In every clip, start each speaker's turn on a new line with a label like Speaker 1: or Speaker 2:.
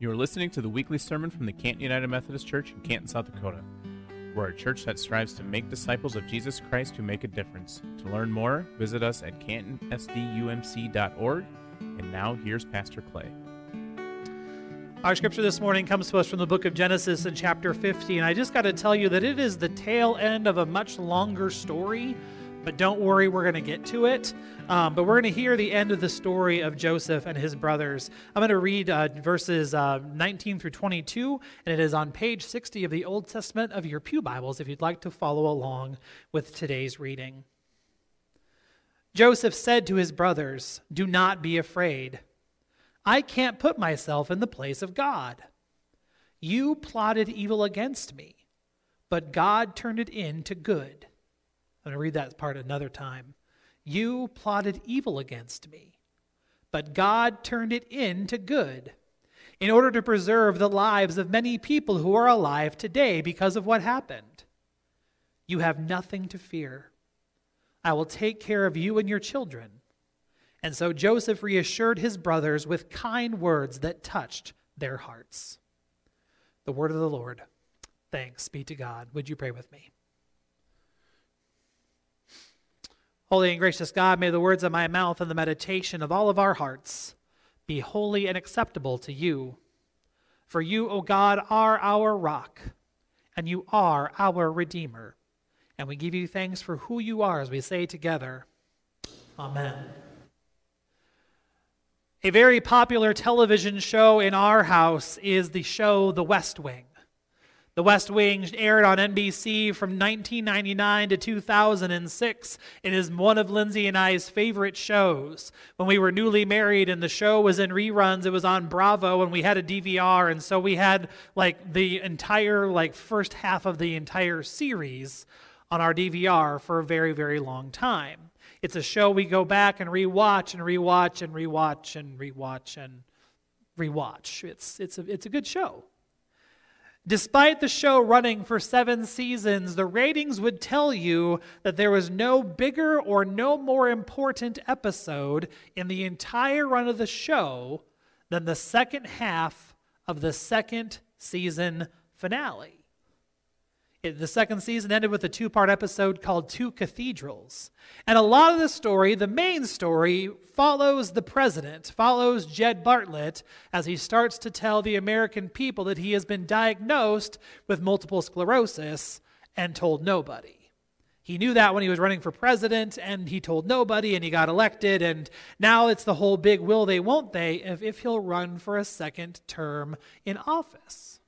Speaker 1: You are listening to the weekly sermon from the Canton United Methodist Church in Canton, South Dakota. We're a church that strives to make disciples of Jesus Christ who make a difference. To learn more, visit us at cantonsdumc.org. And now here's Pastor Clay.
Speaker 2: Our scripture this morning comes to us from the book of Genesis in chapter 50. And I just got to tell you that it is the tail end of a much longer story but don't worry, we're going to get to it. Um, but we're going to hear the end of the story of Joseph and his brothers. I'm going to read uh, verses uh, 19 through 22, and it is on page 60 of the Old Testament of your Pew Bibles if you'd like to follow along with today's reading. Joseph said to his brothers, Do not be afraid. I can't put myself in the place of God. You plotted evil against me, but God turned it into good I'm going to read that part another time. You plotted evil against me, but God turned it into good in order to preserve the lives of many people who are alive today because of what happened. You have nothing to fear. I will take care of you and your children. And so Joseph reassured his brothers with kind words that touched their hearts. The word of the Lord. Thanks be to God. Would you pray with me? Holy and gracious God, may the words of my mouth and the meditation of all of our hearts be holy and acceptable to you. For you, O God, are our rock, and you are our Redeemer. And we give you thanks for who you are as we say together, Amen. A very popular television show in our house is the show The West Wing. The West Wing aired on NBC from 1999 to 2006. It is one of Lindsay and I's favorite shows. When we were newly married and the show was in reruns, it was on Bravo and we had a DVR and so we had like the entire like first half of the entire series on our DVR for a very very long time. It's a show we go back and rewatch and rewatch and rewatch and rewatch and rewatch. It's it's a it's a good show. Despite the show running for seven seasons, the ratings would tell you that there was no bigger or no more important episode in the entire run of the show than the second half of the second season finale. The second season ended with a two part episode called Two Cathedrals. And a lot of the story, the main story, follows the president, follows Jed Bartlet as he starts to tell the American people that he has been diagnosed with multiple sclerosis and told nobody. He knew that when he was running for president, and he told nobody, and he got elected. And now it's the whole big will they, won't they, if, if he'll run for a second term in office.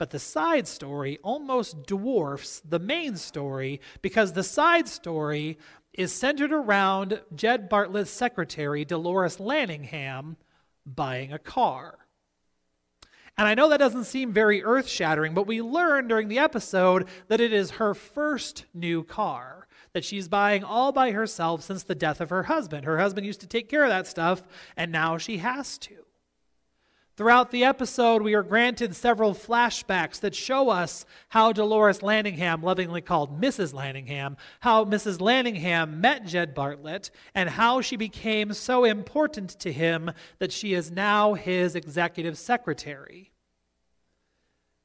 Speaker 2: But the side story almost dwarfs the main story because the side story is centered around Jed Bartlet's secretary, Dolores Landingham, buying a car. And I know that doesn't seem very earth shattering, but we learn during the episode that it is her first new car that she's buying all by herself since the death of her husband. Her husband used to take care of that stuff, and now she has to. Throughout the episode, we are granted several flashbacks that show us how Dolores Landingham, lovingly called Mrs. Landingham, how Mrs. Landingham met Jed Bartlet, and how she became so important to him that she is now his executive secretary.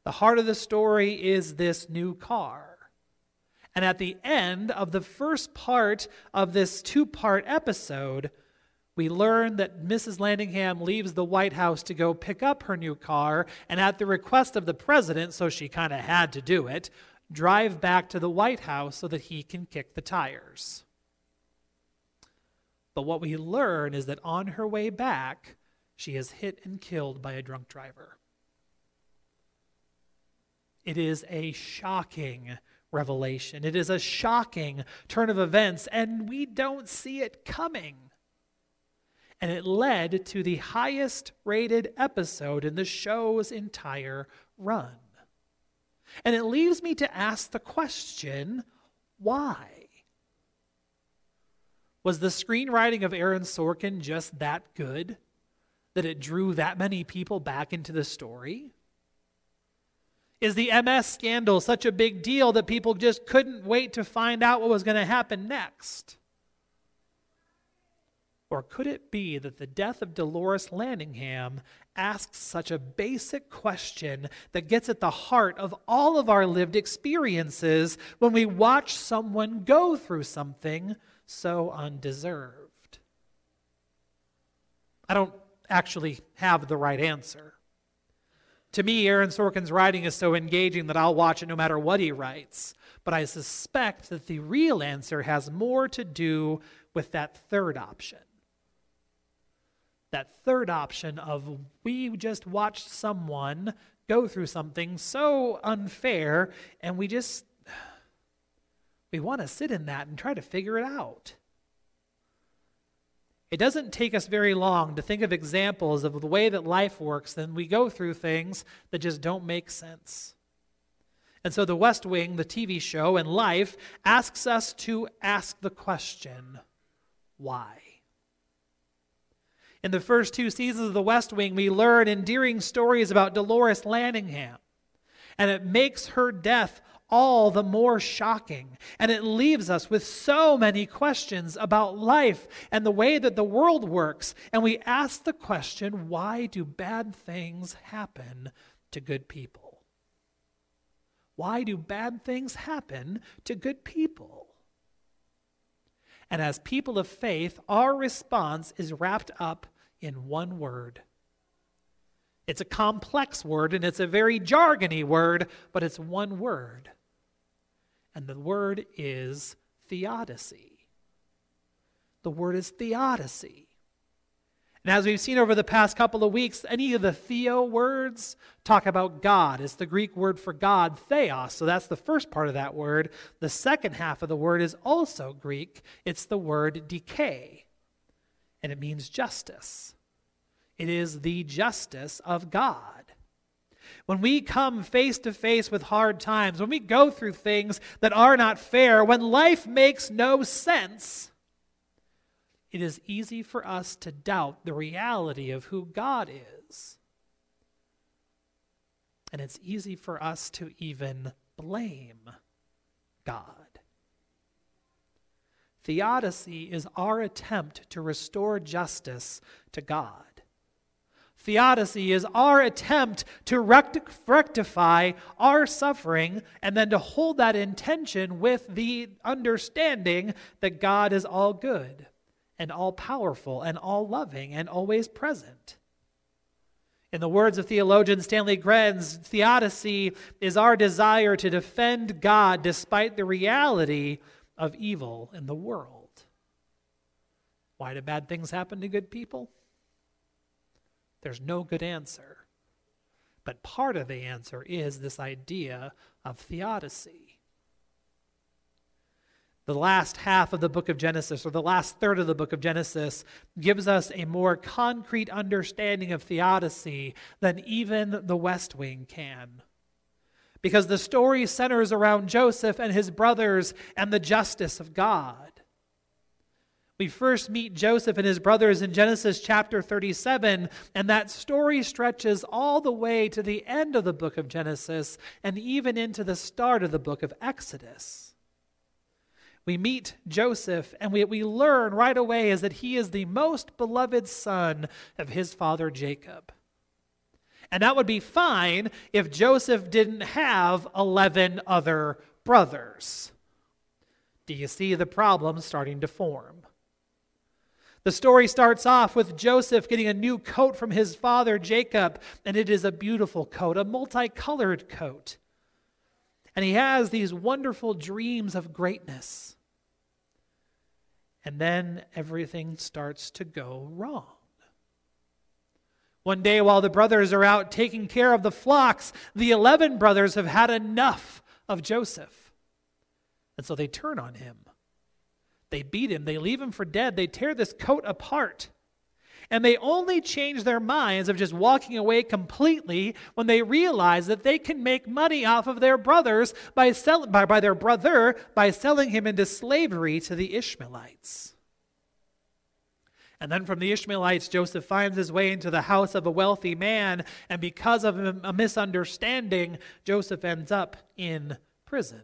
Speaker 2: The heart of the story is this new car. And at the end of the first part of this two part episode, we learn that Mrs. Landingham leaves the White House to go pick up her new car, and at the request of the president, so she kind of had to do it, drive back to the White House so that he can kick the tires. But what we learn is that on her way back, she is hit and killed by a drunk driver. It is a shocking revelation. It is a shocking turn of events, and we don't see it coming and it led to the highest rated episode in the show's entire run. And it leaves me to ask the question why? Was the screenwriting of Aaron Sorkin just that good that it drew that many people back into the story? Is the MS scandal such a big deal that people just couldn't wait to find out what was going to happen next? Or could it be that the death of Dolores Landingham asks such a basic question that gets at the heart of all of our lived experiences when we watch someone go through something so undeserved? I don't actually have the right answer. To me, Aaron Sorkin's writing is so engaging that I'll watch it no matter what he writes. But I suspect that the real answer has more to do with that third option. That third option of we just watched someone go through something so unfair and we just we want to sit in that and try to figure it out. It doesn't take us very long to think of examples of the way that life works, then we go through things that just don't make sense. And so the West Wing, the TV show, and life asks us to ask the question why? In the first two seasons of The West Wing, we learn endearing stories about Dolores Landingham, And it makes her death all the more shocking. And it leaves us with so many questions about life and the way that the world works. And we ask the question why do bad things happen to good people? Why do bad things happen to good people? And as people of faith, our response is wrapped up in one word it's a complex word and it's a very jargony word, but it's one word. And the word is theodicy. The word is theodicy. And as we've seen over the past couple of weeks, any of the theo words talk about God. It's the Greek word for God, theos. So that's the first part of that word. The second half of the word is also Greek. It's the word dike, and it means justice. It is the justice of God. When we come face to face with hard times, when we go through things that are not fair, when life makes no sense, it is easy for us to doubt the reality of who God is. And it's easy for us to even blame God. Theodicy is our attempt to restore justice to God. Theodicy is our attempt to rectify our suffering and then to hold that intention with the understanding that God is all good and all powerful and all loving and always present. In the words of theologian Stanley Grenz, theodicy is our desire to defend God despite the reality of evil in the world. Why do bad things happen to good people? There's no good answer. But part of the answer is this idea of theodicy. The last half of the book of Genesis, or the last third of the book of Genesis, gives us a more concrete understanding of theodicy than even the West Wing can. Because the story centers around Joseph and his brothers and the justice of God. We first meet Joseph and his brothers in Genesis chapter 37, and that story stretches all the way to the end of the book of Genesis and even into the start of the book of Exodus. We meet Joseph, and we, we learn right away is that he is the most beloved son of his father Jacob. And that would be fine if Joseph didn't have 11 other brothers. Do you see the problem starting to form? The story starts off with Joseph getting a new coat from his father Jacob, and it is a beautiful coat, a multicolored coat. And he has these wonderful dreams of greatness. And then everything starts to go wrong. One day, while the brothers are out taking care of the flocks, the 11 brothers have had enough of Joseph. And so they turn on him. They beat him, they leave him for dead, they tear this coat apart. And they only change their minds of just walking away completely when they realize that they can make money off of their brothers by, sell, by, by their brother by selling him into slavery to the Ishmaelites. And then from the Ishmaelites, Joseph finds his way into the house of a wealthy man, and because of a misunderstanding, Joseph ends up in prison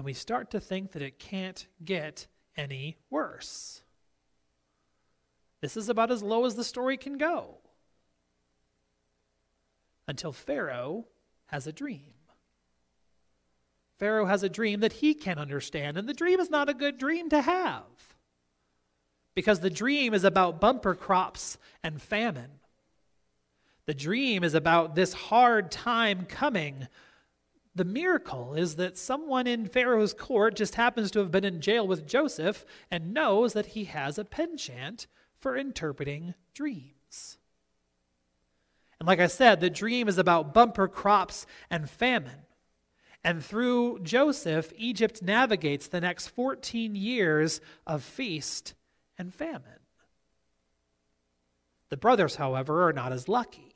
Speaker 2: and we start to think that it can't get any worse. This is about as low as the story can go. Until Pharaoh has a dream. Pharaoh has a dream that he can understand, and the dream is not a good dream to have. Because the dream is about bumper crops and famine. The dream is about this hard time coming. The miracle is that someone in Pharaoh's court just happens to have been in jail with Joseph and knows that he has a penchant for interpreting dreams. And like I said, the dream is about bumper crops and famine. And through Joseph, Egypt navigates the next 14 years of feast and famine. The brothers, however, are not as lucky.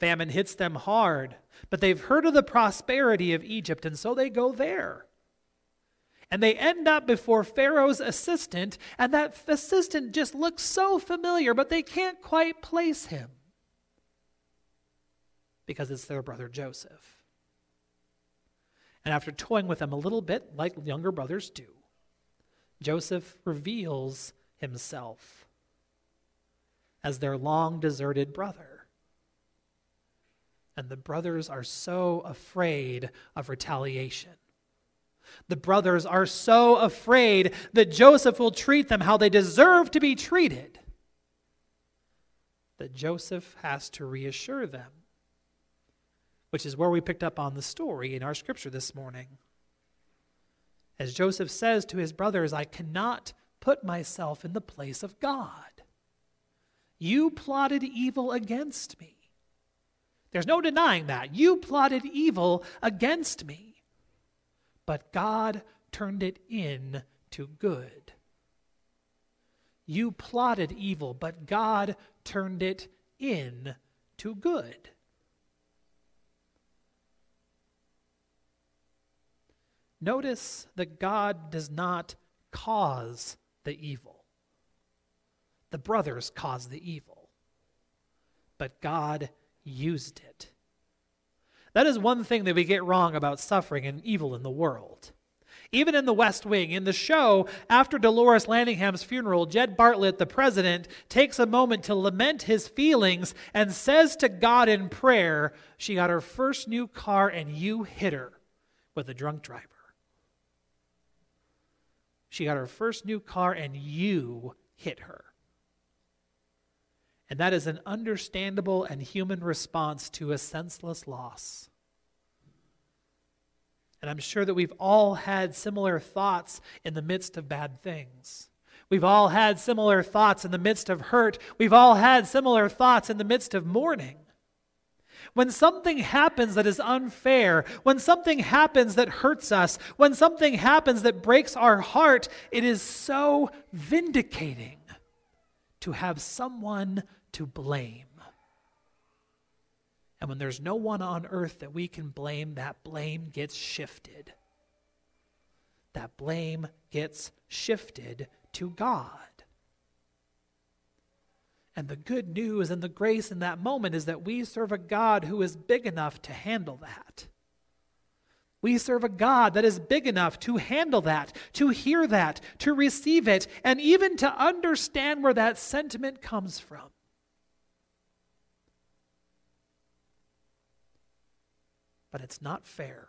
Speaker 2: Famine hits them hard, but they've heard of the prosperity of Egypt, and so they go there. And they end up before Pharaoh's assistant, and that assistant just looks so familiar, but they can't quite place him because it's their brother Joseph. And after toying with them a little bit, like younger brothers do, Joseph reveals himself as their long deserted brother. And the brothers are so afraid of retaliation. The brothers are so afraid that Joseph will treat them how they deserve to be treated that Joseph has to reassure them, which is where we picked up on the story in our scripture this morning. As Joseph says to his brothers, I cannot put myself in the place of God. You plotted evil against me. There's no denying that. You plotted evil against me. But God turned it in to good. You plotted evil, but God turned it in to good. Notice that God does not cause the evil. The brothers caused the evil, but God used it. That is one thing that we get wrong about suffering and evil in the world. Even in the West Wing, in the show, after Dolores Landingham's funeral, Jed Bartlet, the president, takes a moment to lament his feelings and says to God in prayer, She got her first new car and you hit her with a drunk driver. She got her first new car and you hit her. And that is an understandable and human response to a senseless loss. And I'm sure that we've all had similar thoughts in the midst of bad things. We've all had similar thoughts in the midst of hurt. We've all had similar thoughts in the midst of mourning. When something happens that is unfair, when something happens that hurts us, when something happens that breaks our heart, it is so vindicating to have someone to blame. And when there's no one on earth that we can blame, that blame gets shifted. That blame gets shifted to God. And the good news and the grace in that moment is that we serve a God who is big enough to handle that. We serve a God that is big enough to handle that, to hear that, to receive it, and even to understand where that sentiment comes from. But it's not fair.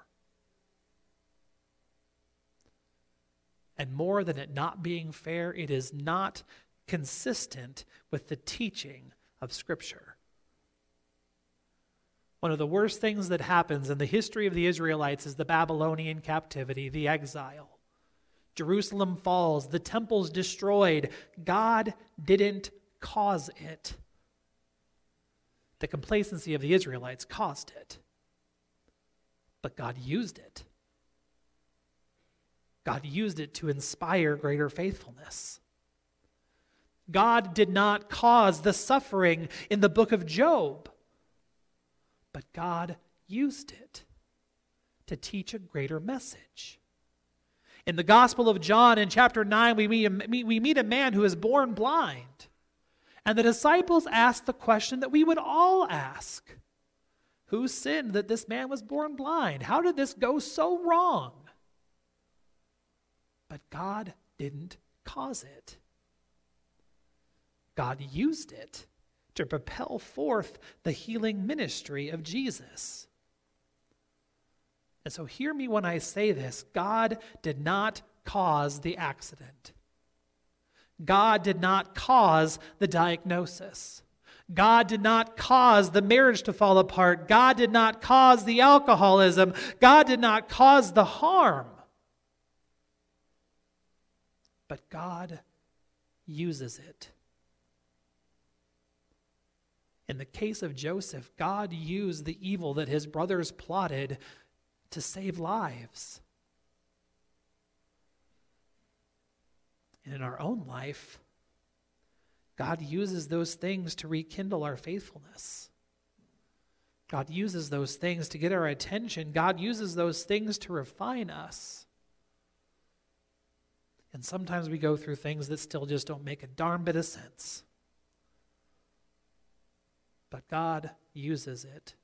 Speaker 2: And more than it not being fair, it is not consistent with the teaching of Scripture. One of the worst things that happens in the history of the Israelites is the Babylonian captivity, the exile. Jerusalem falls, the temple's destroyed. God didn't cause it. The complacency of the Israelites caused it. But God used it. God used it to inspire greater faithfulness. God did not cause the suffering in the book of Job, but God used it to teach a greater message. In the Gospel of John, in chapter 9, we meet, a, we meet a man who is born blind. And the disciples ask the question that we would all ask Who sinned that this man was born blind? How did this go so wrong? But God didn't cause it. God used it to propel forth the healing ministry of Jesus. And so, hear me when I say this God did not cause the accident, God did not cause the diagnosis. God did not cause the marriage to fall apart. God did not cause the alcoholism. God did not cause the harm. But God uses it. In the case of Joseph, God used the evil that his brothers plotted to save lives. And in our own life, God uses those things to rekindle our faithfulness. God uses those things to get our attention. God uses those things to refine us. And sometimes we go through things that still just don't make a darn bit of sense. But God uses it.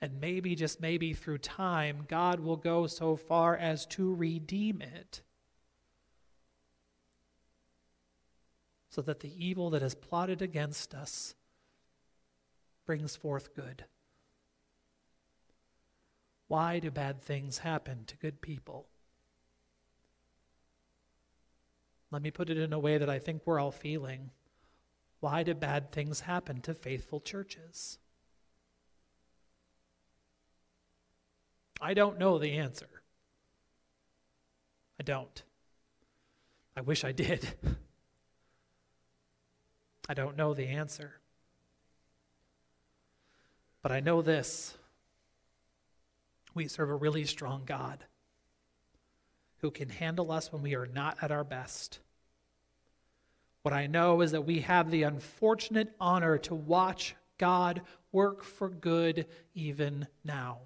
Speaker 2: And maybe, just maybe through time, God will go so far as to redeem it. so that the evil that is plotted against us brings forth good. Why do bad things happen to good people? Let me put it in a way that I think we're all feeling. Why do bad things happen to faithful churches? I don't know the answer. I don't. I wish I did. I don't know the answer. But I know this we serve a really strong God who can handle us when we are not at our best. What I know is that we have the unfortunate honor to watch God work for good even now.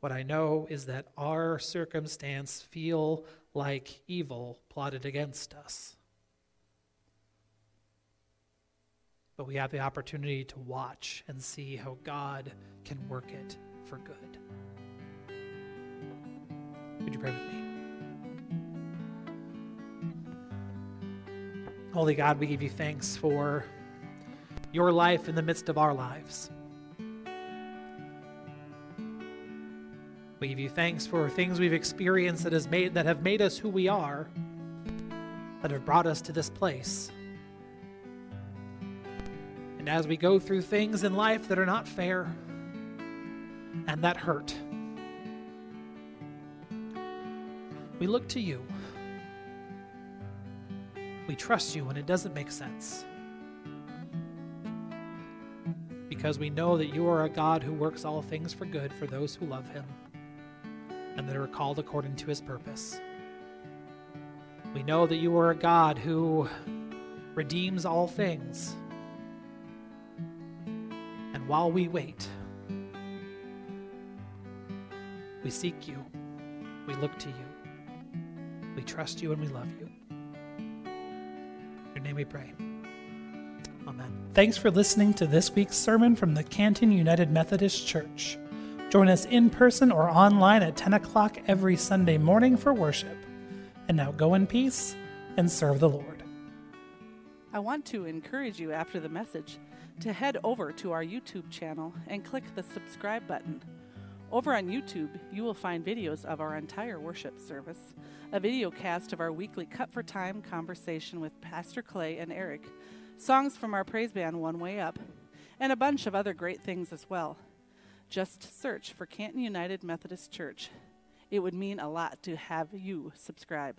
Speaker 2: What I know is that our circumstance feel like evil plotted against us. but we have the opportunity to watch and see how God can work it for good. Would you pray with me? Holy God, we give you thanks for your life in the midst of our lives. We give you thanks for things we've experienced that has made that have made us who we are, that have brought us to this place. And as we go through things in life that are not fair and that hurt, we look to you. We trust you when it doesn't make sense. Because we know that you are a God who works all things for good for those who love him and that are called according to his purpose. We know that you are a God who redeems all things and while we wait, we seek you, we look to you, we trust you, and we love you. Name we pray. Amen. Thanks for listening to this week's sermon from the Canton United Methodist Church. Join us in person or online at 10 o'clock every Sunday morning for worship. And now go in peace and serve the Lord.
Speaker 3: I want to encourage you after the message to head over to our YouTube channel and click the subscribe button. Over on YouTube, you will find videos of our entire worship service, a video cast of our weekly Cut for Time conversation with Pastor Clay and Eric, songs from our praise band One Way Up, and a bunch of other great things as well. Just search for Canton United Methodist Church. It would mean a lot to have you subscribe.